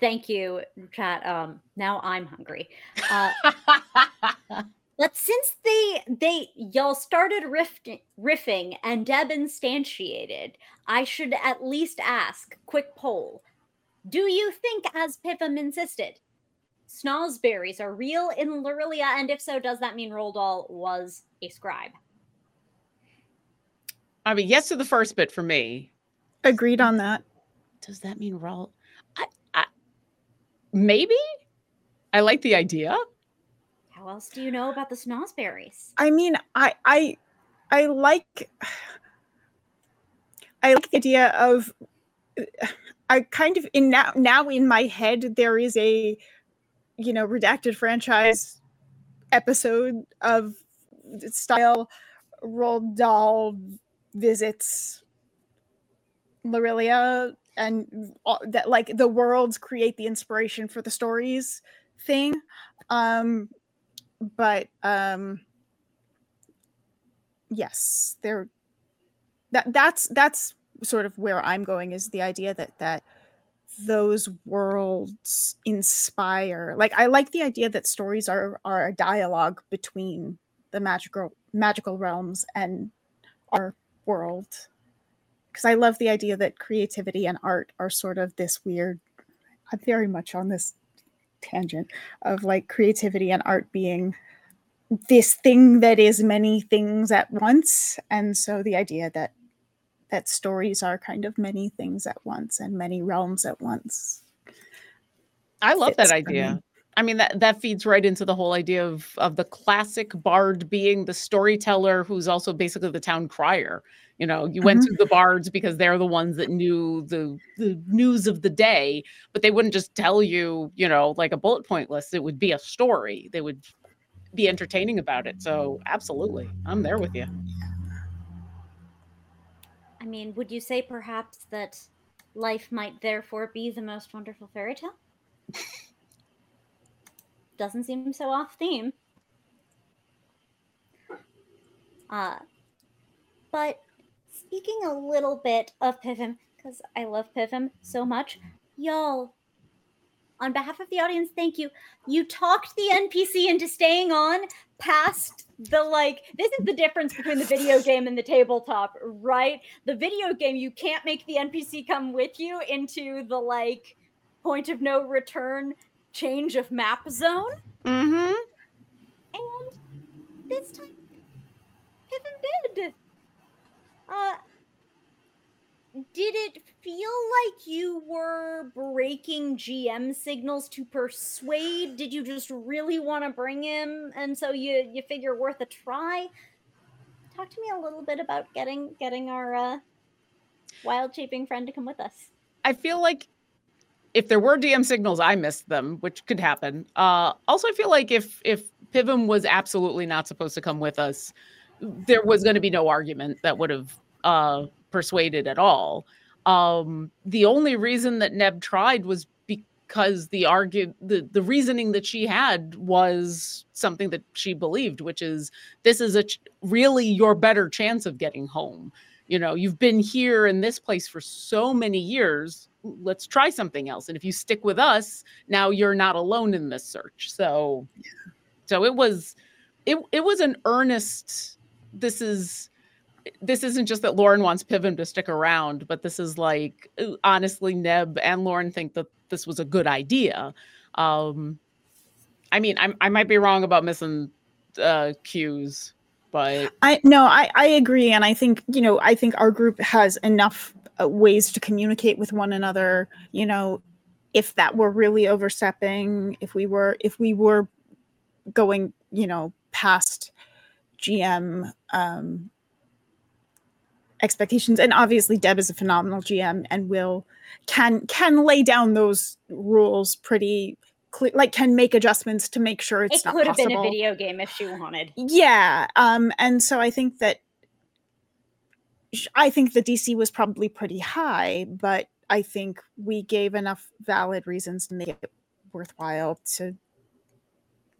Thank you, chat. Um, now I'm hungry. Uh, but since they they y'all started riffing, riffing and Deb instantiated, I should at least ask. Quick poll: Do you think, as Pivum insisted, snozberries are real in Lurilia? And if so, does that mean Roald Dahl was a scribe? I mean yes to the first bit for me. Agreed on that. Does that mean roll I, I maybe? I like the idea. How else do you know about the snozberries? I mean, I I I like I like the idea of I kind of in now now in my head there is a you know redacted franchise episode of style Roald Dahl visits Lorilia and that like the worlds create the inspiration for the stories thing. Um but um yes there that that's that's sort of where i'm going is the idea that that those worlds inspire like i like the idea that stories are are a dialogue between the magical magical realms and our world because i love the idea that creativity and art are sort of this weird i'm very much on this tangent of like creativity and art being this thing that is many things at once and so the idea that that stories are kind of many things at once and many realms at once I love that idea. I mean that that feeds right into the whole idea of of the classic bard being the storyteller who's also basically the town crier. You know, you went mm-hmm. to the bards because they're the ones that knew the the news of the day, but they wouldn't just tell you, you know, like a bullet point list. It would be a story. They would be entertaining about it. So, absolutely. I'm there with you. I mean, would you say perhaps that life might therefore be the most wonderful fairy tale? Doesn't seem so off theme. Uh, but speaking a little bit of Pivum, because I love Pivum so much, y'all, on behalf of the audience, thank you. You talked the NPC into staying on past the like this is the difference between the video game and the tabletop right the video game you can't make the npc come with you into the like point of no return change of map zone Mm-hmm. and this time Piven did uh did it feel like you were breaking GM signals to persuade? Did you just really want to bring him, and so you you figure worth a try? Talk to me a little bit about getting getting our uh, wild shaping friend to come with us. I feel like if there were DM signals, I missed them, which could happen. Uh, also, I feel like if if Pivum was absolutely not supposed to come with us, there was going to be no argument that would have uh, persuaded at all. Um, the only reason that Neb tried was because the argue the the reasoning that she had was something that she believed, which is this is a ch- really your better chance of getting home. You know, you've been here in this place for so many years. Let's try something else. And if you stick with us, now you're not alone in this search. So, yeah. so it was, it it was an earnest. This is this isn't just that Lauren wants Piven to stick around, but this is like uh, honestly, Neb and Lauren think that this was a good idea. Um, I mean, I, I might be wrong about missing uh, cues, but I no, I I agree, and I think you know I think our group has enough uh, ways to communicate with one another. You know, if that were really overstepping, if we were if we were going, you know, past GM um, expectations, and obviously Deb is a phenomenal GM and will can can lay down those rules pretty clear, like can make adjustments to make sure it's it not could have been a video game if she wanted. Yeah, um, and so I think that I think the DC was probably pretty high, but I think we gave enough valid reasons to make it worthwhile to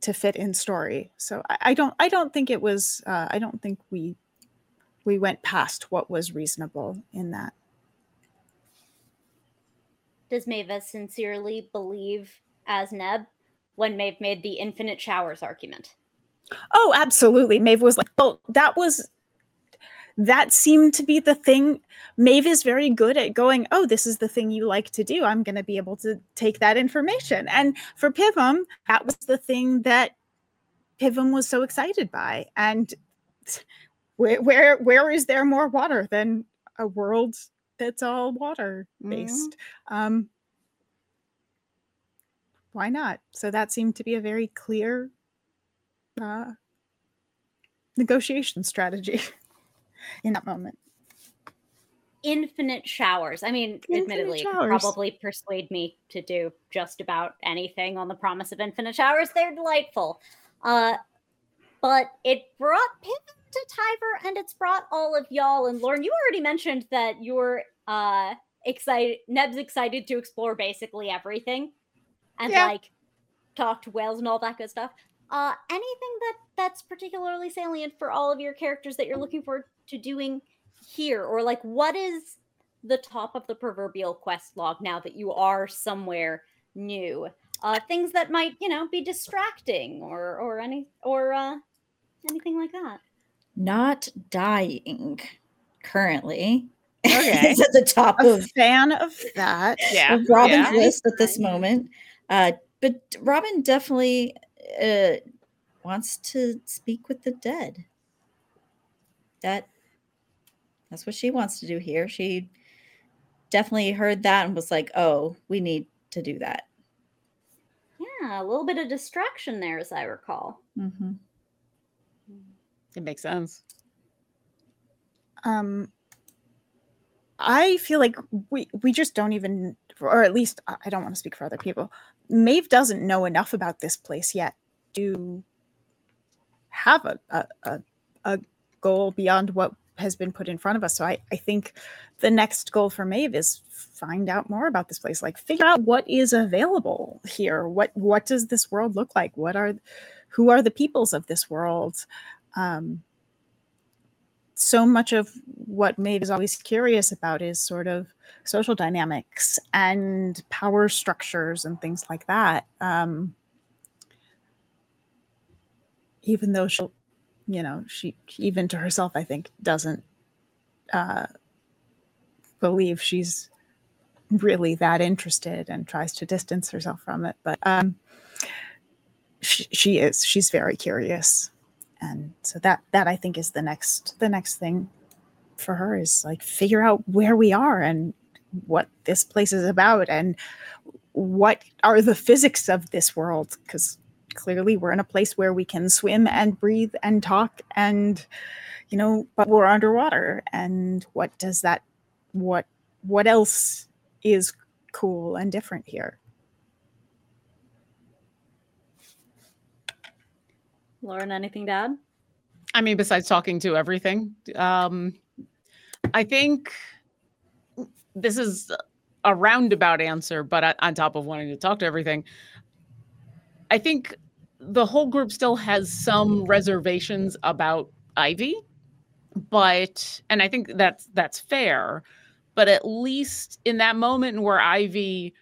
to fit in story. So I, I don't I don't think it was uh, I don't think we we went past what was reasonable in that. Does Maeve sincerely believe as Neb when Maeve made the infinite showers argument? Oh, absolutely. Maeve was like, oh, that was that seemed to be the thing. Maeve is very good at going, oh, this is the thing you like to do. I'm going to be able to take that information. And for Pivum, that was the thing that Pivum was so excited by. And where where where is there more water than a world that's all water based? Um, why not? So that seemed to be a very clear uh, negotiation strategy in that moment. Infinite showers. I mean, Infinite admittedly, probably persuade me to do just about anything on the promise of infinite showers. They're delightful. Uh, but it brought Pivot to Tiver and it's brought all of y'all. And Lauren, you already mentioned that you're uh, excited, Neb's excited to explore basically everything and Yeah. like talk to whales and all that good stuff. Uh, anything that that's particularly salient for all of your characters that you're looking forward to doing here, or like what is the top of the proverbial quest log now that you are somewhere new? Uh, things that might, you know, be distracting or or any or uh, anything like that. Not dying currently. Okay. it's at the top A of fan of that. Yeah. of Robin's yeah. list at this Fine. moment. Uh, but Robin definitely uh, wants to speak with the dead. That that's what she wants to do here. She definitely heard that and was like, "Oh, we need to do that." Yeah, a little bit of distraction there, as I recall. Mm-hmm. It makes sense. Um, I feel like we we just don't even, or at least I I don't want to speak for other people. Maeve doesn't know enough about this place yet to have a a, a, a goal beyond what has been put in front of us. So I, I think the next goal for Maeve is find out more about this place. Like figure out what is available here. What what does this world look like? What are who are the peoples of this world? Um, so much of what Maeve is always curious about is sort of social dynamics and power structures and things like that. Um, even though she'll, you know, she even to herself, I think, doesn't uh, believe she's really that interested and tries to distance herself from it. But um, she, she is. She's very curious and so that that i think is the next the next thing for her is like figure out where we are and what this place is about and what are the physics of this world. Because clearly we're in a place where we can swim and breathe and talk and you know but we're underwater. And what does that what what else is cool and different here Lauren, anything to add? I mean, besides talking to everything, um, I think this is a roundabout answer, but on- top of wanting to talk to everything, I think the whole group still has some reservations about Ivy, but and I think that's that's fair. But at least in that moment where Ivy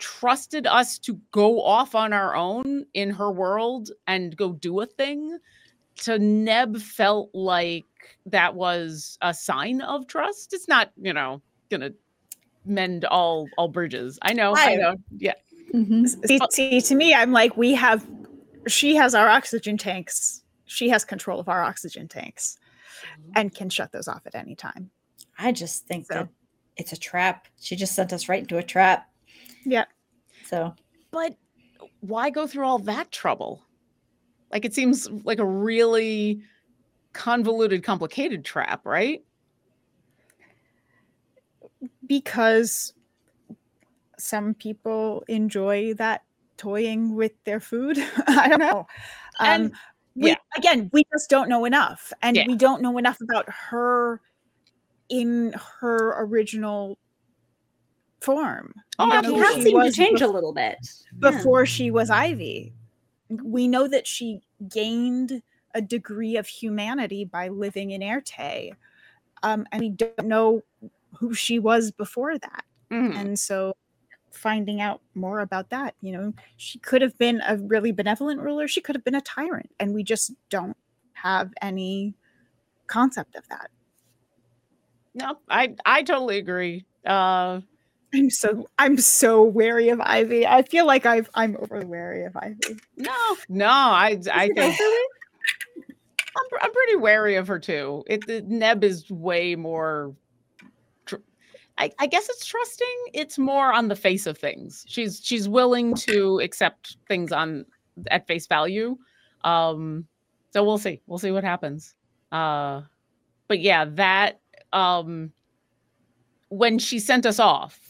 trusted us to go off on our own in her world and go do a thing, to Neb felt like that was a sign of trust. It's not, you know, gonna mend all all bridges. I know, I I- know. Yeah. Mm-hmm. See, see, to me, I'm like, we have, she has our oxygen tanks. She has control of our oxygen tanks and can shut those off at any time. I just think So- that it's a trap. She just sent us right into a trap. Yeah. So But why go through all that trouble? Like it seems like a really convoluted, complicated trap, right? Because some people enjoy that toying with their food. I don't know. Um, And- we, yeah. again, we just don't know enough. And Yeah. we don't know enough about her in her original form. Oh, We Yeah, don't know he has she seemed to change bef- a little bit. Yeah. before she was Ivy. We know that she gained a degree of humanity by living in Éarte. Um, and we don't know who she was before that. Mhm. And so finding out more about that, you know, she could have been a really benevolent ruler, she could have been a tyrant, and we just don't have any concept of that. No, I I totally agree. Uh I'm so I'm so wary of Ivy. I feel like I've I'm overly wary of Ivy. no, no, I I Is think? I'm, I'm pretty wary of her too. It the Neb is way more. Tr- I, I guess it's trusting. It's more on the face of things. She's she's willing to accept things on at face value. Um, so we'll see. We'll see what happens. Uh, but yeah, that um, when she sent us off,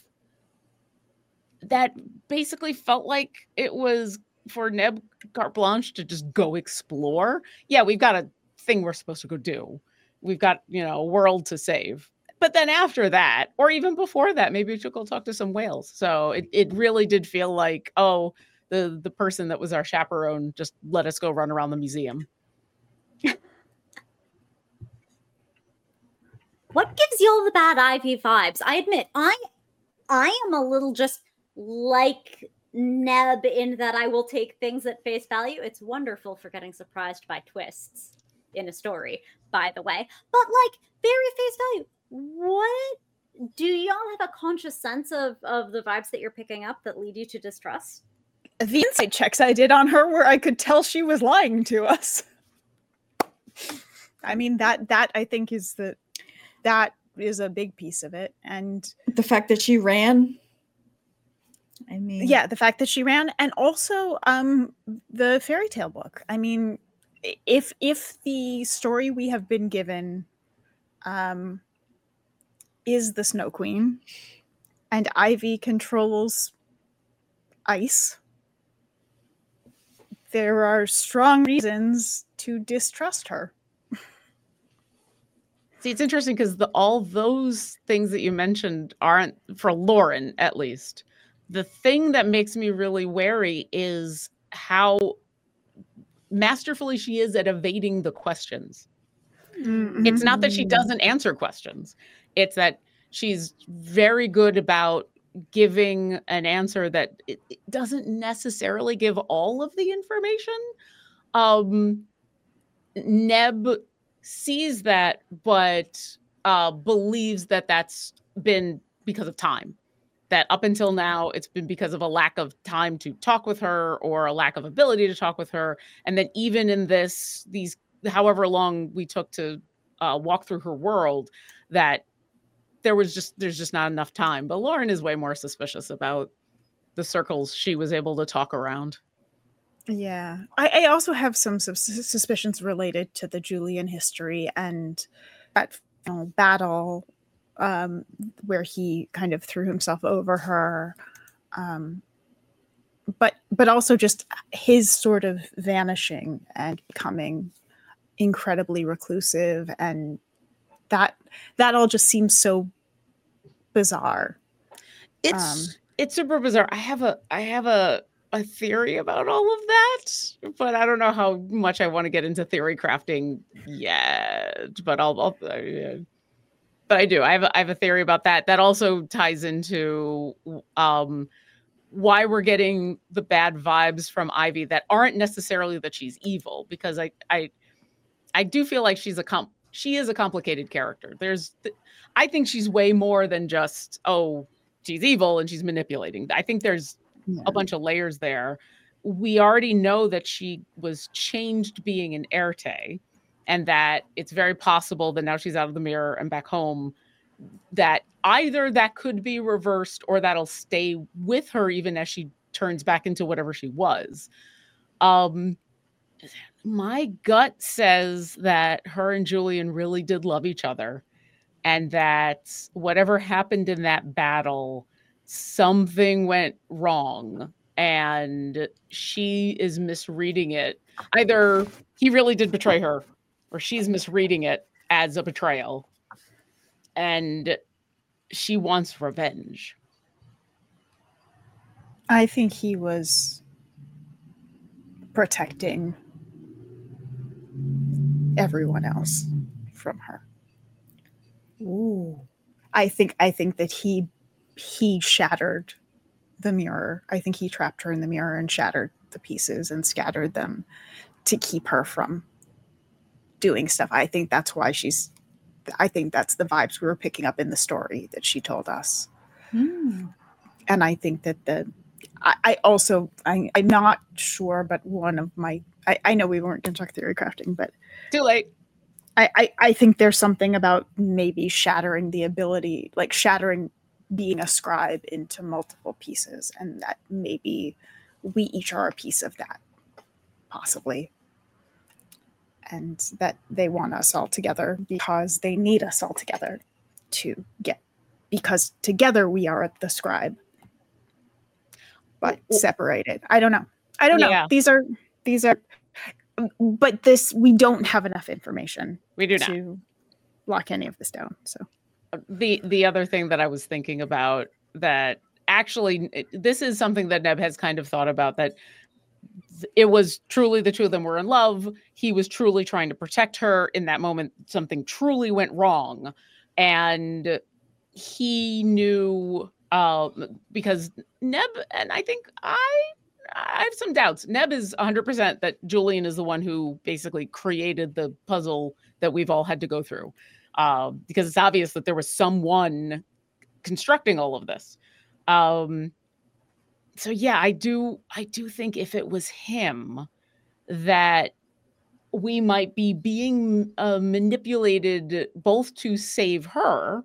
that basically felt like it was for Neb carte blanche to just go explore. Yeah, we've got a thing we're supposed to go do. We've got, you know, a world to save. But then after that, or even before that, maybe we should go talk to some whales. So it, it really did feel like, oh, the the person that was our chaperone just let us go run around the museum. what gives you all the bad Ivy vibes? I admit, I I am a little just like Neb in that I will take things at face value. It's wonderful for getting surprised by twists in a story, by the way. But like very face value. What do y'all have a conscious sense of of the vibes that you're picking up that lead you to distrust? The insight checks I did on her where I could tell she was lying to us. I mean that that I think is the that is a big piece of it. And The fact that she ran. I mean, yeah, the fact that she ran and also um the fairy tale book. I mean, if if the story we have been given um is the Snow Queen and Ivy controls ice, there are strong reasons to distrust her. See, it's interesting because all those things that you mentioned aren't for Lauren, at least. The thing that makes me really wary is how masterfully she is at evading the questions. It's not that she doesn't answer questions. It's that she's very good about giving an answer that it, it doesn't necessarily give all of the information. Um Neb sees that but uh believes that that's been because of time that up until now it's been because of a lack of time to talk with her or a lack of ability to talk with her. And then even in this these however long we took to uh, walk through her world that there was just there's just not enough time. But lauren is way more suspicious about the circles she was able to talk around. Yeah, I, I also have some sus- suspicions related to the Julian history and that battle um, where he kind of threw himself over her, um, but but also just his sort of vanishing and becoming incredibly reclusive, and that that all just seems so bizarre. it's Um, it's super bizarre i have a i have a a theory about all of that but i don't know how much i want to get into theory crafting yet but i'll, I'll. But i do i have a, I have a theory about that that also ties into um why we're getting the bad vibes from ivy that aren't necessarily that she's evil because i i i do feel like she's a comp she is a complicated character there's th- i think she's way more than just oh she's evil and she's manipulating. I think there's a bunch of layers there. We already know that she was changed being an Éarte, and that it's very possible that now she's out of the mirror and back home. That either that could be reversed or that'll stay with her even as she turns back into whatever she was. Um, my gut says that her and Julian really did love each other and that whatever happened in that battle, something went wrong and she is misreading it. Either he really did betray her or she's misreading it as a betrayal and she wants revenge. I think he was protecting everyone else from her. Ooh. I think I think that he he shattered the mirror. I think he trapped her in the mirror and shattered the pieces and scattered them to keep her from doing stuff. I think that's why she's I think that's the vibes we were picking up in the story that she told us. Hmm. and I think that the I, I also I, I'm not sure, but one of my I, I know we weren't going to talk theory crafting, but Too late. I, I I think there's something about maybe shattering the ability, like shattering being a scribe into multiple pieces, and that maybe we each are a piece of that, possibly, and that they want us all together because they need us all together to get because together we are the scribe. But separated. I don't know. I don't Yeah. know these are these are but this we don't have enough information We do not. to lock any of this down so. Uh, the the other thing that I was thinking about that actually this is something that Neb has kind of thought about that th- it was truly the two of them were in love. He was truly trying to protect her. In that moment, something truly went wrong. and he knew um, because Neb and I think I I have some doubts. Neb is 100% that Julian is the one who basically created the puzzle that we've all had to go through. Uh, because it's obvious that there was someone constructing all of this. Um, so yeah, I do I do think if it was him that we might be being uh, manipulated both to save her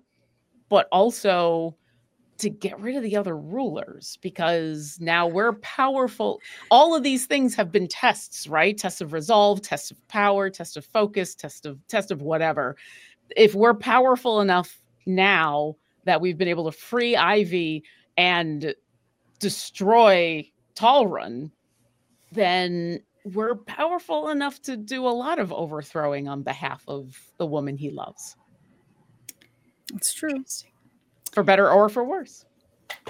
but also to get rid of the other rulers because now we're powerful. All of these things have been tests, right? Tests of resolve, tests of power, test of focus, test of test of whatever. If we're powerful enough now that we've been able to free Ivy and destroy Talrun, then we're powerful enough to do a lot of overthrowing on behalf of the woman he loves. It's true. For better or for worse.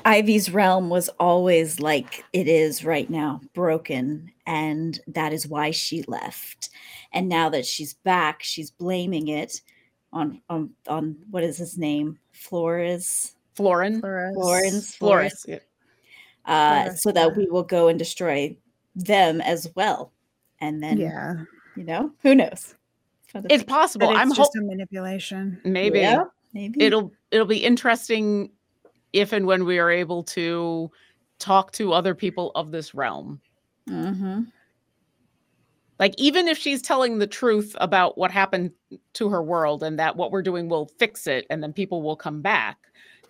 Ivy's realm was always like it is right now, broken, and that is why she left. And now that she's back, she's blaming it on on on what is his name? Flores, Florin. Flores. Florence, Flores. Flores, uh, Flores, so that we will go and destroy them as well. And then, Yeah. you know, who knows? It's think. possible. But it's I'm just hope a manipulation. maybe Yeah, maybe it'll it'll be interesting if and when we are able to talk to other people of this realm. hmm Like even if she's telling the truth about what happened to her world and that what we're doing will fix it and then people will come back.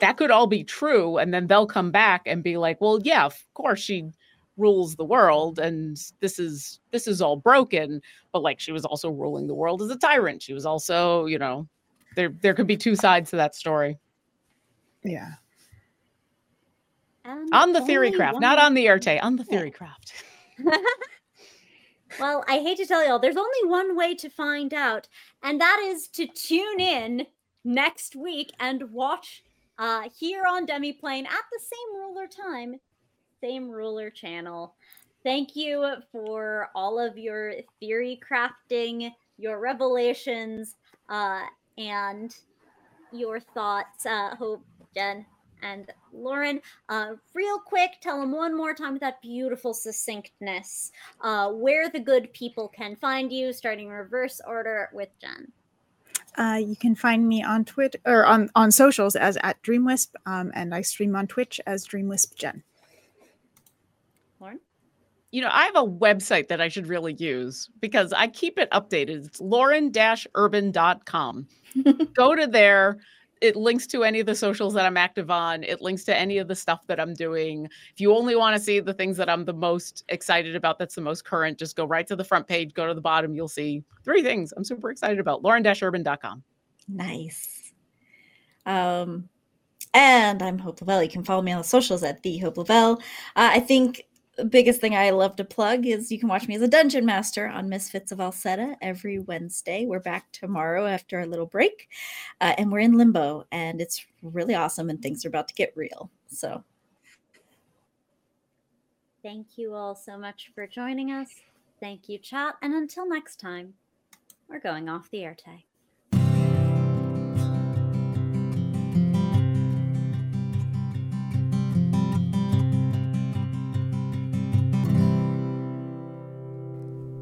That could all be true and then they'll come back and be like, "Well, yeah, of course she rules the world and this is this is all broken, but like she was also ruling the world as a tyrant. She was also, you know, there there could be two sides to that story. Yeah. And On the theory only craft, not on the Éarte, on the theory craft. well, I hate to tell y'all, there's only one way to find out, and that is to tune in next week and watch uh, here on Demiplane at the same ruler time, same ruler channel. Thank you for all of your theory crafting, your revelations, uh, and your thoughts. Uh, Hope, Jen, and Lauren. Uh, real quick, tell them one more time with that beautiful succinctness uh, where the good people can find you, starting reverse order with Jen. Uh, you can find me on Twitter or on, on socials as at DreamWisp, um, and I stream on Twitch as DreamWisp Jen. Lauren? You know, I have a website that I should really use because I keep it updated. It's lauren-urban.com. Go to there. It links to any of the socials that I'm active on. It links to any of the stuff that I'm doing. If you only want to see the things that I'm the most excited about, that's the most current, just go right to the front page, go to the bottom. You'll see three things I'm super excited about. lauren-urban.com. Nice. Um, and I'm Hope Lavelle. You can follow me on the socials at the Hope Lavelle. Uh, I think biggest thing I love to plug is you can watch me as a dungeon master on Misfits of Alceta every Wednesday. We're back tomorrow after a little break, uh, and we're in limbo, and it's really awesome, and things are about to get real. So Thank you all so much for joining us. Thank you, chat. And until next time, we're going off the Éarte.